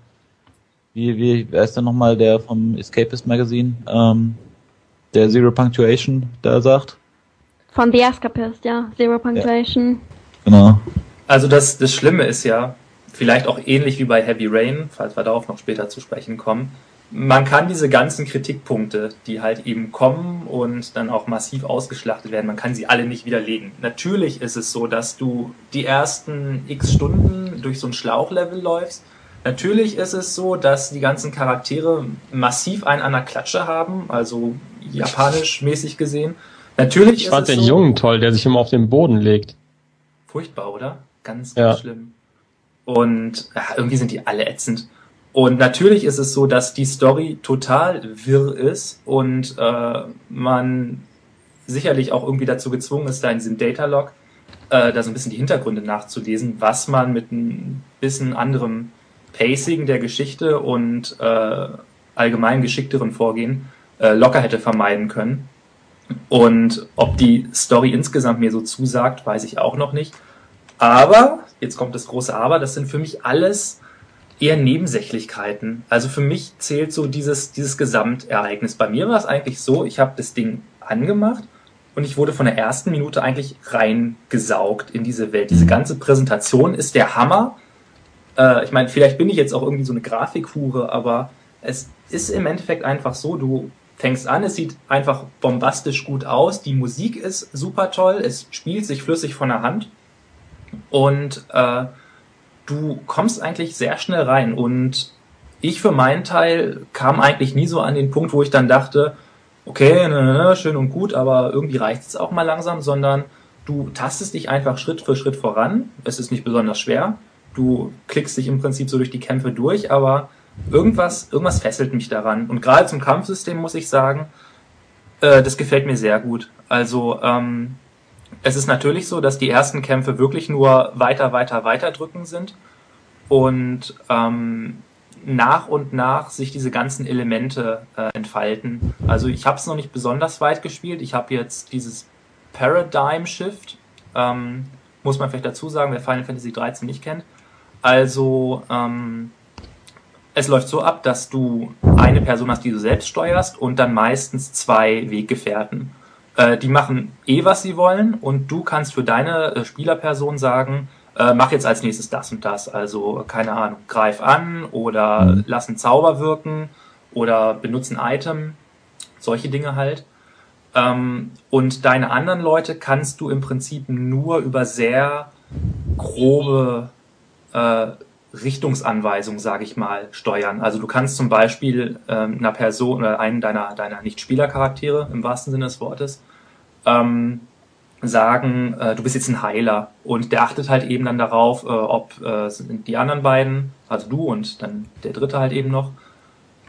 wie wie wer ist denn nochmal der vom Escapist Magazine? Ähm, der Zero Punctuation da sagt. Von The Escapist, ja. Zero Punctuation. Ja. Genau. Also das, das Schlimme ist ja, vielleicht auch ähnlich wie bei Heavy Rain, falls wir darauf noch später zu sprechen kommen, man kann diese ganzen Kritikpunkte, die halt eben kommen und dann auch massiv ausgeschlachtet werden, man kann sie alle nicht widerlegen. Natürlich ist es so, dass du die ersten x Stunden durch so ein Schlauchlevel läufst. Natürlich ist es so, dass die ganzen Charaktere massiv einen an der Klatsche haben, also japanisch mäßig gesehen. Natürlich ich fand den so, Jungen toll, der sich immer auf den Boden legt. Furchtbar, oder? Ganz, ganz ja. schlimm. Und ja, irgendwie sind die alle ätzend. Und natürlich ist es so, dass die Story total wirr ist und äh, man sicherlich auch irgendwie dazu gezwungen ist, da in diesem Datalog äh, da so ein bisschen die Hintergründe nachzulesen, was man mit ein bisschen anderem Pacing der Geschichte und äh, allgemein geschickteren Vorgehen äh, locker hätte vermeiden können. Und ob die Story insgesamt mir so zusagt, weiß ich auch noch nicht. Aber, jetzt kommt das große Aber, das sind für mich alles eher Nebensächlichkeiten. Also für mich zählt so dieses, dieses Gesamtereignis. Bei mir war es eigentlich so, ich habe das Ding angemacht und ich wurde von der ersten Minute eigentlich reingesaugt in diese Welt. Diese ganze Präsentation ist der Hammer. Äh, ich meine, vielleicht bin ich jetzt auch irgendwie so eine Grafikhure, aber es ist im Endeffekt einfach so, du fängst an, es sieht einfach bombastisch gut aus, die Musik ist super toll, es spielt sich flüssig von der Hand und äh, du kommst eigentlich sehr schnell rein. Und ich für meinen Teil kam eigentlich nie so an den Punkt, wo ich dann dachte, okay, ne, ne, ne schön und gut, aber irgendwie reicht es auch mal langsam, sondern du tastest dich einfach Schritt für Schritt voran. Es ist nicht besonders schwer. Du klickst dich im Prinzip so durch die Kämpfe durch, aber irgendwas, irgendwas fesselt mich daran. Und gerade zum Kampfsystem muss ich sagen, äh, das gefällt mir sehr gut. Also ähm, es ist natürlich so, dass die ersten Kämpfe wirklich nur weiter, weiter, weiter drücken sind und ähm, nach und nach sich diese ganzen Elemente äh, entfalten. Also ich habe es noch nicht besonders weit gespielt. Ich habe jetzt dieses Paradigm Shift, ähm, muss man vielleicht dazu sagen, wer Final Fantasy 13 nicht kennt. Also ähm, es läuft so ab, dass du eine Person hast, die du selbst steuerst und dann meistens zwei Weggefährten. Äh, die machen eh, was sie wollen und du kannst für deine äh, Spielerperson sagen, äh, mach jetzt als nächstes das und das. Also, keine Ahnung, greif an oder lass einen Zauber wirken oder benutze ein Item. Solche Dinge halt. Ähm, und deine anderen Leute kannst du im Prinzip nur über sehr grobe äh, Richtungsanweisung, sage ich mal, steuern. Also du kannst zum Beispiel ähm, einer Person oder einen deiner, deiner Nicht-Spieler-Charaktere im wahrsten Sinne des Wortes ähm, sagen, äh, du bist jetzt ein Heiler und der achtet halt eben dann darauf, äh, ob äh, die anderen beiden, also du und dann der dritte halt eben noch,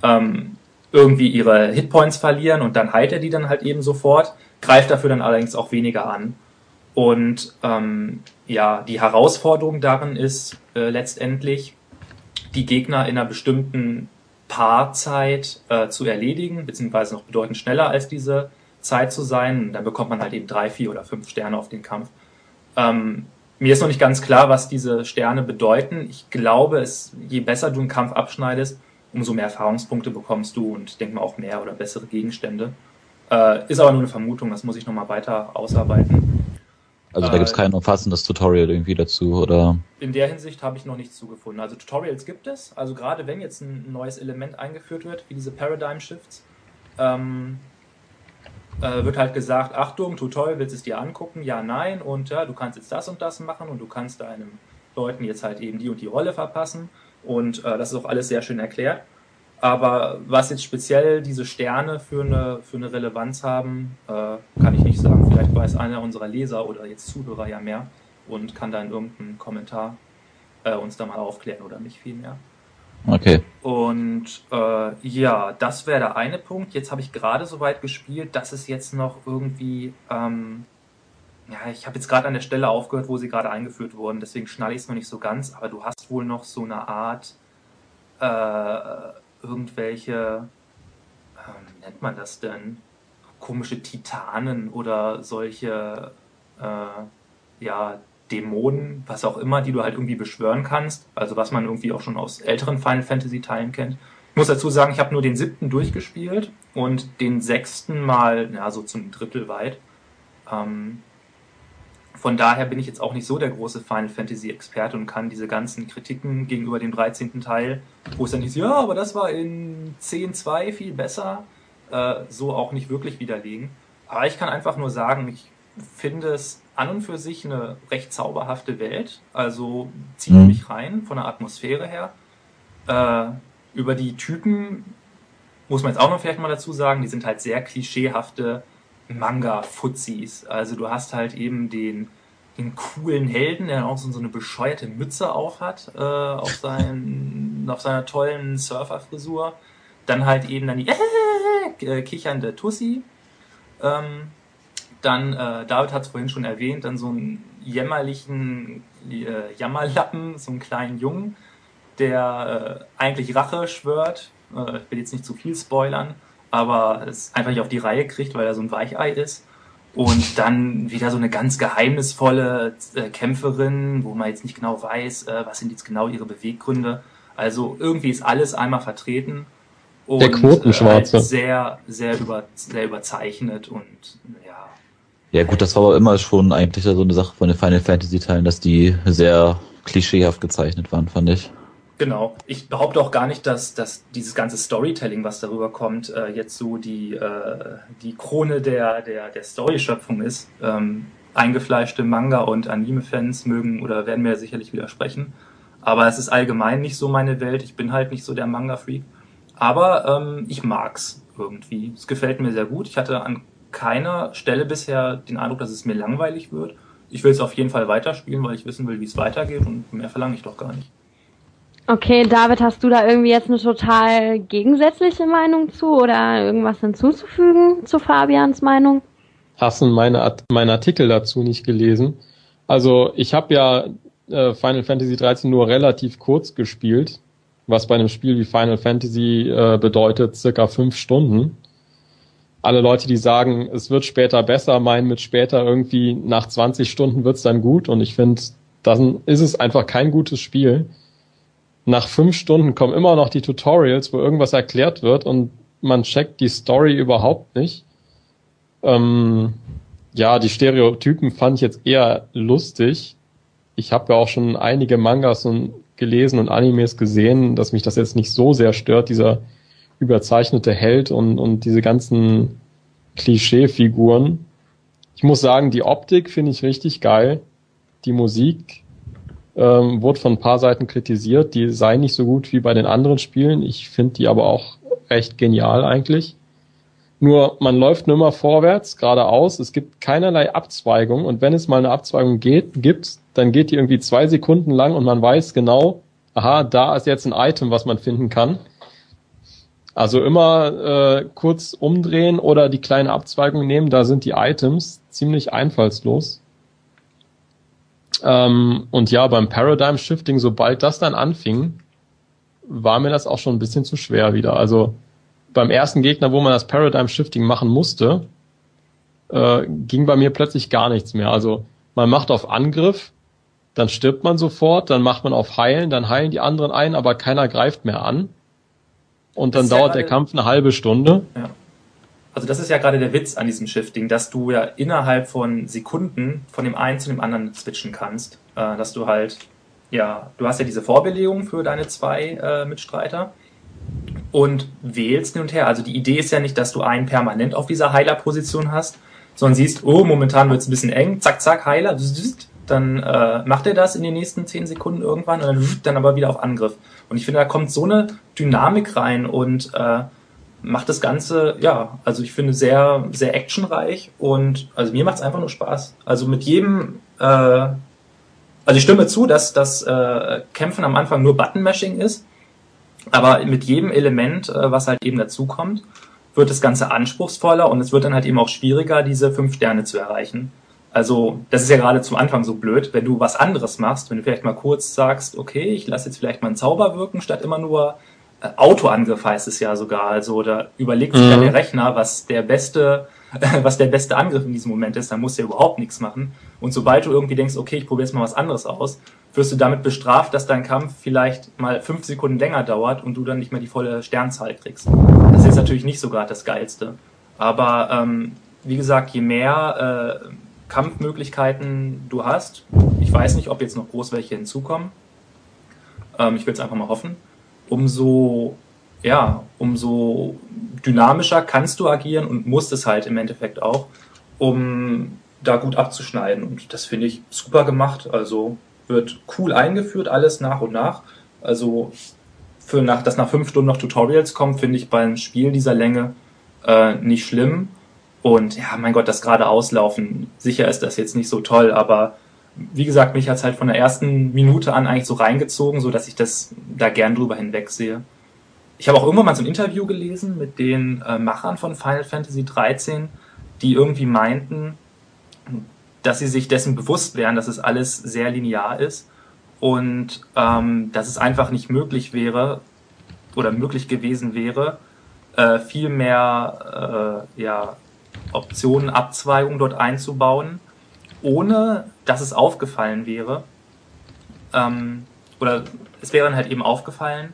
ähm, irgendwie ihre Hitpoints verlieren und dann heilt er die dann halt eben sofort, greift dafür dann allerdings auch weniger an. Und ähm, ja, die Herausforderung darin ist äh, letztendlich, die Gegner in einer bestimmten Paarzeit äh, zu erledigen, beziehungsweise noch bedeutend schneller als diese Zeit zu sein. Dann bekommt man halt eben drei, vier oder fünf Sterne auf den Kampf. Ähm, mir ist noch nicht ganz klar, was diese Sterne bedeuten. Ich glaube, es, je besser du einen Kampf abschneidest, umso mehr Erfahrungspunkte bekommst du und denk mal auch mehr oder bessere Gegenstände. Äh, ist aber nur eine Vermutung, das muss ich nochmal weiter ausarbeiten. Also da gibt es äh, kein umfassendes Tutorial irgendwie dazu, oder? In der Hinsicht habe ich noch nichts zugefunden. Also Tutorials gibt es, also gerade wenn jetzt ein neues Element eingeführt wird, wie diese Paradigm Shifts, ähm, äh, wird halt gesagt, Achtung, Tutorial, willst du es dir angucken? Ja, nein. Und ja, du kannst jetzt das und das machen und du kannst deinen Leuten jetzt halt eben die und die Rolle verpassen. Und äh, das ist auch alles sehr schön erklärt. Aber was jetzt speziell diese Sterne für eine, für eine Relevanz haben, äh, kann ich nicht sagen. Vielleicht weiß einer unserer Leser oder jetzt Zuhörer ja mehr und kann da in irgendeinem Kommentar äh, uns da mal aufklären oder mich vielmehr. Okay. Und äh, ja, das wäre der eine Punkt. Jetzt habe ich gerade so weit gespielt, dass es jetzt noch irgendwie, ähm, ja, ich habe jetzt gerade an der Stelle aufgehört, wo sie gerade eingeführt wurden, deswegen schnalle ich es noch nicht so ganz, aber du hast wohl noch so eine Art, äh, irgendwelche, ähm, wie nennt man das denn? Komische Titanen oder solche, äh, ja, Dämonen, was auch immer, die du halt irgendwie beschwören kannst. Also was man irgendwie auch schon aus älteren Final Fantasy Teilen kennt. Ich muss dazu sagen, ich habe nur den siebten durchgespielt und den sechsten mal, ja, so zum Drittel weit. Ähm, von daher bin ich jetzt auch nicht so der große Final Fantasy Experte und kann diese ganzen Kritiken gegenüber dem 13. Teil, wo es dann hieß, ja, aber das war in 10.2 viel besser, äh, so auch nicht wirklich widerlegen. Aber ich kann einfach nur sagen, ich finde es an und für sich eine recht zauberhafte Welt. Also zieht mhm. mich rein von der Atmosphäre her. Äh, über die Typen muss man jetzt auch noch vielleicht mal dazu sagen, die sind halt sehr klischeehafte Manga-Fuzis. Also du hast halt eben den, den coolen Helden, der auch so, so eine bescheuerte Mütze auf hat, äh, auf, seinen, auf seiner tollen Surferfrisur. Dann halt eben dann die äh, kichernde Tussi. Ähm, dann, äh, David hat es vorhin schon erwähnt, dann so einen jämmerlichen äh, Jammerlappen, so einen kleinen Jungen, der äh, eigentlich Rache schwört. Äh, ich will jetzt nicht zu viel spoilern, aber es einfach nicht auf die Reihe kriegt, weil er so ein Weichei ist. Und dann wieder so eine ganz geheimnisvolle äh, Kämpferin, wo man jetzt nicht genau weiß, äh, was sind jetzt genau ihre Beweggründe. Also irgendwie ist alles einmal vertreten. Und, Der Quotenschwarze. Äh, sehr, sehr, über, sehr überzeichnet und ja. Ja gut, das war aber immer schon eigentlich so eine Sache von den Final Fantasy Teilen, dass die sehr klischeehaft gezeichnet waren, fand ich. Genau. Ich behaupte auch gar nicht, dass, dass dieses ganze Storytelling, was darüber kommt, äh, jetzt so die, äh, die Krone der, der, der Story-Schöpfung ist. Ähm, eingefleischte Manga- und Anime-Fans mögen oder werden mir sicherlich widersprechen. Aber es ist allgemein nicht so meine Welt. Ich bin halt nicht so der Manga-Freak. Aber ähm, ich mag's irgendwie. Es gefällt mir sehr gut. Ich hatte an keiner Stelle bisher den Eindruck, dass es mir langweilig wird. Ich will es auf jeden Fall weiterspielen, weil ich wissen will, wie es weitergeht und mehr verlange ich doch gar nicht. Okay, David, hast du da irgendwie jetzt eine total gegensätzliche Meinung zu oder irgendwas hinzuzufügen zu Fabians Meinung? Hast du meine, meinen Artikel dazu nicht gelesen? Also ich habe ja äh, Final Fantasy 13 nur relativ kurz gespielt, was bei einem Spiel wie Final Fantasy äh, bedeutet circa fünf Stunden. Alle Leute, die sagen, es wird später besser, meinen mit später irgendwie nach 20 Stunden wird's dann gut und ich finde, dann ist es einfach kein gutes Spiel nach fünf Stunden kommen immer noch die Tutorials, wo irgendwas erklärt wird und man checkt die Story überhaupt nicht. Ähm, ja, die Stereotypen fand ich jetzt eher lustig. Ich habe ja auch schon einige Mangas und gelesen und Animes gesehen, dass mich das jetzt nicht so sehr stört, dieser überzeichnete Held und, und diese ganzen Klischeefiguren. Ich muss sagen, die Optik finde ich richtig geil. Die Musik ähm, wurde von ein paar Seiten kritisiert, die sei nicht so gut wie bei den anderen Spielen. Ich finde die aber auch recht genial eigentlich. Nur man läuft nur immer vorwärts, geradeaus. Es gibt keinerlei Abzweigung und wenn es mal eine Abzweigung geht, gibt, dann geht die irgendwie zwei Sekunden lang und man weiß genau, aha, da ist jetzt ein Item, was man finden kann. Also immer äh, kurz umdrehen oder die kleine Abzweigung nehmen, da sind die Items ziemlich einfallslos. Ähm, und ja, beim Paradigm Shifting, sobald das dann anfing, war mir das auch schon ein bisschen zu schwer wieder. Also beim ersten Gegner, wo man das Paradigm Shifting machen musste, äh, ging bei mir plötzlich gar nichts mehr. Also man macht auf Angriff, dann stirbt man sofort, dann macht man auf Heilen, dann heilen die anderen ein, aber keiner greift mehr an. Und dann dauert der Kampf eine halbe Stunde. Ja also das ist ja gerade der Witz an diesem Shifting, dass du ja innerhalb von Sekunden von dem einen zu dem anderen switchen kannst. Äh, dass du halt, ja, du hast ja diese Vorbelegung für deine zwei äh, Mitstreiter und wählst hin und her. Also die Idee ist ja nicht, dass du einen permanent auf dieser Heiler-Position hast, sondern siehst, oh, momentan wird es ein bisschen eng, zack, zack, Heiler, dann äh, macht er das in den nächsten zehn Sekunden irgendwann und dann, dann aber wieder auf Angriff. Und ich finde, da kommt so eine Dynamik rein und äh, macht das Ganze, ja, also ich finde sehr, sehr actionreich und also mir macht es einfach nur Spaß. Also mit jedem, äh, also ich stimme zu, dass das äh, Kämpfen am Anfang nur Button-Mashing ist, aber mit jedem Element, äh, was halt eben dazukommt, wird das Ganze anspruchsvoller und es wird dann halt eben auch schwieriger, diese fünf Sterne zu erreichen. Also das ist ja gerade zum Anfang so blöd, wenn du was anderes machst, wenn du vielleicht mal kurz sagst, okay, ich lasse jetzt vielleicht mal einen Zauber wirken, statt immer nur Autoangriff heißt es ja sogar. Also da überlegt sich mhm. ja der Rechner, was der beste, was der beste Angriff in diesem Moment ist. Da muss er überhaupt nichts machen. Und sobald du irgendwie denkst, okay, ich probiere jetzt mal was anderes aus, wirst du damit bestraft, dass dein Kampf vielleicht mal fünf Sekunden länger dauert und du dann nicht mehr die volle Sternzahl kriegst. Das ist natürlich nicht so gerade das Geilste. Aber ähm, wie gesagt, je mehr äh, Kampfmöglichkeiten du hast. Ich weiß nicht, ob jetzt noch groß welche hinzukommen. Ähm, ich will es einfach mal hoffen. Umso, ja, umso dynamischer kannst du agieren und musst es halt im Endeffekt auch, um da gut abzuschneiden. Und das finde ich super gemacht. Also wird cool eingeführt, alles nach und nach. Also für nach, dass nach fünf Stunden noch Tutorials kommen, finde ich beim Spiel dieser Länge äh, nicht schlimm. Und ja, mein Gott, das gerade auslaufen, sicher ist das jetzt nicht so toll, aber wie gesagt, mich hat's halt von der ersten Minute an eigentlich so reingezogen, so dass ich das da gern drüber hinwegsehe. Ich habe auch irgendwann mal so ein Interview gelesen mit den äh, Machern von Final Fantasy 13, die irgendwie meinten, dass sie sich dessen bewusst wären, dass es alles sehr linear ist und ähm, dass es einfach nicht möglich wäre oder möglich gewesen wäre, äh, viel mehr äh, ja, Optionen, Abzweigungen dort einzubauen, ohne dass es aufgefallen wäre. Ähm, oder es wäre dann halt eben aufgefallen,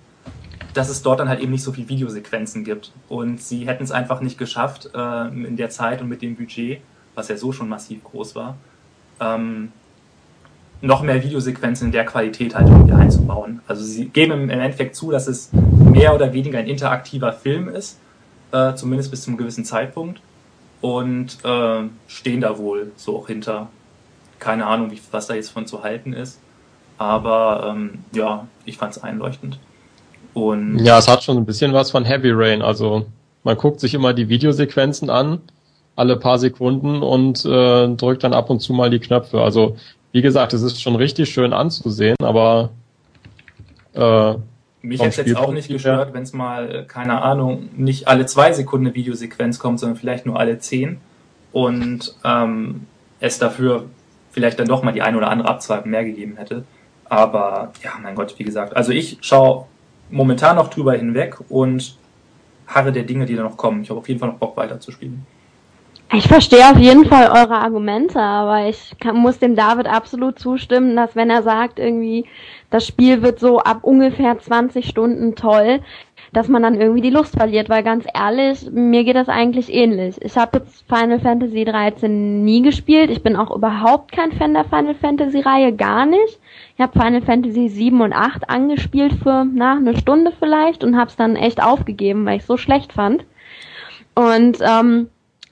dass es dort dann halt eben nicht so viel Videosequenzen gibt. Und sie hätten es einfach nicht geschafft, äh, in der Zeit und mit dem Budget, was ja so schon massiv groß war, ähm, noch mehr Videosequenzen in der Qualität halt irgendwie einzubauen. Also sie geben im Endeffekt zu, dass es mehr oder weniger ein interaktiver Film ist, äh, zumindest bis zum gewissen Zeitpunkt. Und äh, stehen da wohl so auch hinter. Keine Ahnung, wie, was da jetzt von zu halten ist. Aber ähm, ja, ich fand es einleuchtend. Und ja, es hat schon ein bisschen was von Heavy Rain. Also man guckt sich immer die Videosequenzen an, alle paar Sekunden und äh, drückt dann ab und zu mal die Knöpfe. Also wie gesagt, es ist schon richtig schön anzusehen, aber äh, mich hätte es jetzt auch nicht gestört, wenn es mal, keine Ahnung, nicht alle zwei Sekunden eine Videosequenz kommt, sondern vielleicht nur alle zehn und ähm, es dafür vielleicht dann doch mal die eine oder andere Abzweigung mehr gegeben hätte. Aber ja, mein Gott, wie gesagt, also ich schaue momentan noch drüber hinweg und harre der Dinge, die da noch kommen. Ich habe auf jeden Fall noch Bock weiterzuspielen. Ich verstehe auf jeden Fall eure Argumente, aber ich kann, muss dem David absolut zustimmen, dass wenn er sagt, irgendwie, das Spiel wird so ab ungefähr 20 Stunden toll, dass man dann irgendwie die Lust verliert, weil ganz ehrlich, mir geht das eigentlich ähnlich. Ich habe jetzt Final Fantasy 13 nie gespielt, ich bin auch überhaupt kein Fan der Final Fantasy Reihe, gar nicht. Ich habe Final Fantasy 7 und 8 angespielt für nach eine Stunde vielleicht und habe es dann echt aufgegeben, weil ich so schlecht fand. Und ähm,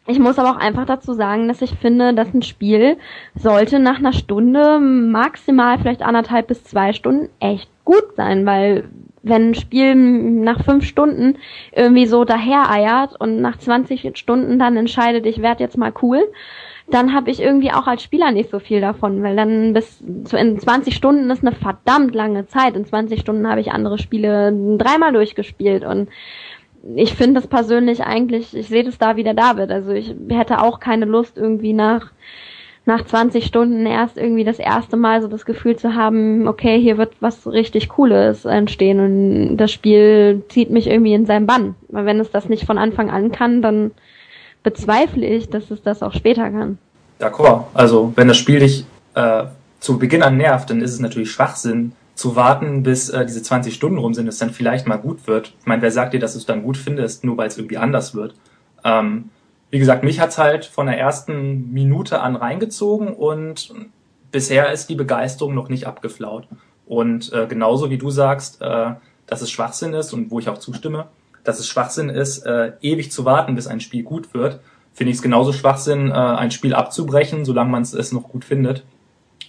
ich muss aber auch einfach dazu sagen, dass ich finde, dass ein Spiel sollte nach einer Stunde, maximal vielleicht anderthalb bis zwei Stunden echt gut sein, weil wenn ein Spiel nach fünf Stunden irgendwie so daher eiert und nach 20 Stunden dann entscheidet, ich werde jetzt mal cool, dann habe ich irgendwie auch als Spieler nicht so viel davon, weil dann bis in 20 Stunden ist eine verdammt lange Zeit. In 20 Stunden habe ich andere Spiele dreimal durchgespielt und ich finde das persönlich eigentlich, ich sehe das da wie der David. Also ich hätte auch keine Lust irgendwie nach nach 20 Stunden erst irgendwie das erste Mal so das Gefühl zu haben, okay, hier wird was richtig Cooles entstehen und das Spiel zieht mich irgendwie in seinen Bann. Weil wenn es das nicht von Anfang an kann, dann bezweifle ich, dass es das auch später kann. D'accord. Also wenn das Spiel dich äh, zu Beginn an nervt, dann ist es natürlich Schwachsinn, zu warten, bis äh, diese 20 Stunden rum sind, es dann vielleicht mal gut wird. Ich meine, wer sagt dir, dass du es dann gut findest, nur weil es irgendwie anders wird? Ähm, wie gesagt, mich hat's halt von der ersten Minute an reingezogen und bisher ist die Begeisterung noch nicht abgeflaut. Und äh, genauso wie du sagst, äh, dass es Schwachsinn ist und wo ich auch zustimme, dass es Schwachsinn ist, äh, ewig zu warten, bis ein Spiel gut wird, finde ich es genauso Schwachsinn, äh, ein Spiel abzubrechen, solange man es noch gut findet.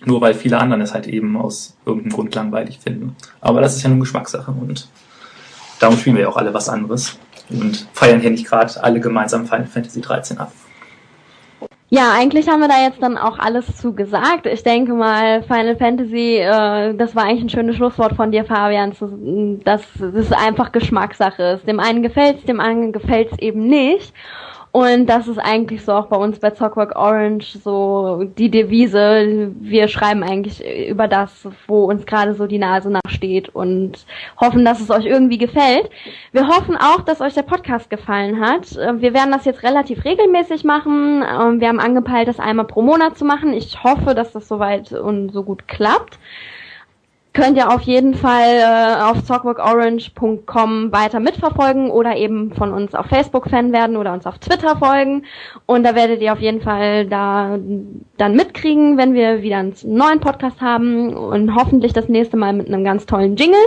Nur weil viele anderen es halt eben aus irgendeinem Grund langweilig finden. Aber das ist ja nur Geschmackssache und darum spielen wir ja auch alle was anderes und feiern hier nicht gerade alle gemeinsam Final Fantasy 13 ab. Ja, eigentlich haben wir da jetzt dann auch alles zu gesagt. Ich denke mal, Final Fantasy, äh, das war eigentlich ein schönes Schlusswort von dir, Fabian, dass es einfach Geschmackssache ist. Dem einen gefällt's, dem anderen gefällt's eben nicht. Und das ist eigentlich so auch bei uns bei Zockwork Orange so die Devise. Wir schreiben eigentlich über das, wo uns gerade so die Nase nachsteht und hoffen, dass es euch irgendwie gefällt. Wir hoffen auch, dass euch der Podcast gefallen hat. Wir werden das jetzt relativ regelmäßig machen. Ähm, wir haben angepeilt, das einmal pro Monat zu machen. Ich hoffe, dass das soweit und so gut klappt. Könnt ihr auf jeden Fall äh, auf talkworkorange.com weiter mitverfolgen oder eben von uns auf Facebook Fan werden oder uns auf Twitter folgen. Und da werdet ihr auf jeden Fall da dann mitkriegen, wenn wir wieder einen neuen Podcast haben und hoffentlich das nächste Mal mit einem ganz tollen Jingle.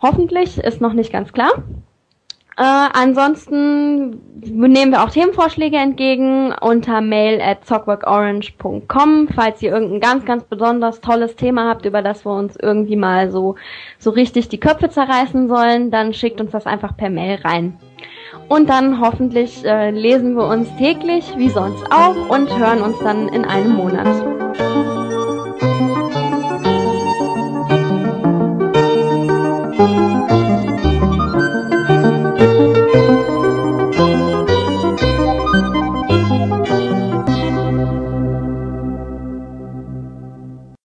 Hoffentlich, ist noch nicht ganz klar. Äh, ansonsten nehmen wir auch Themenvorschläge entgegen unter mail at zockworkorange.com, falls ihr irgendein ganz, ganz besonders tolles Thema habt, über das wir uns irgendwie mal so, so richtig die Köpfe zerreißen sollen, dann schickt uns das einfach per Mail rein. Und dann hoffentlich äh, lesen wir uns täglich, wie sonst auch, und hören uns dann in einem Monat.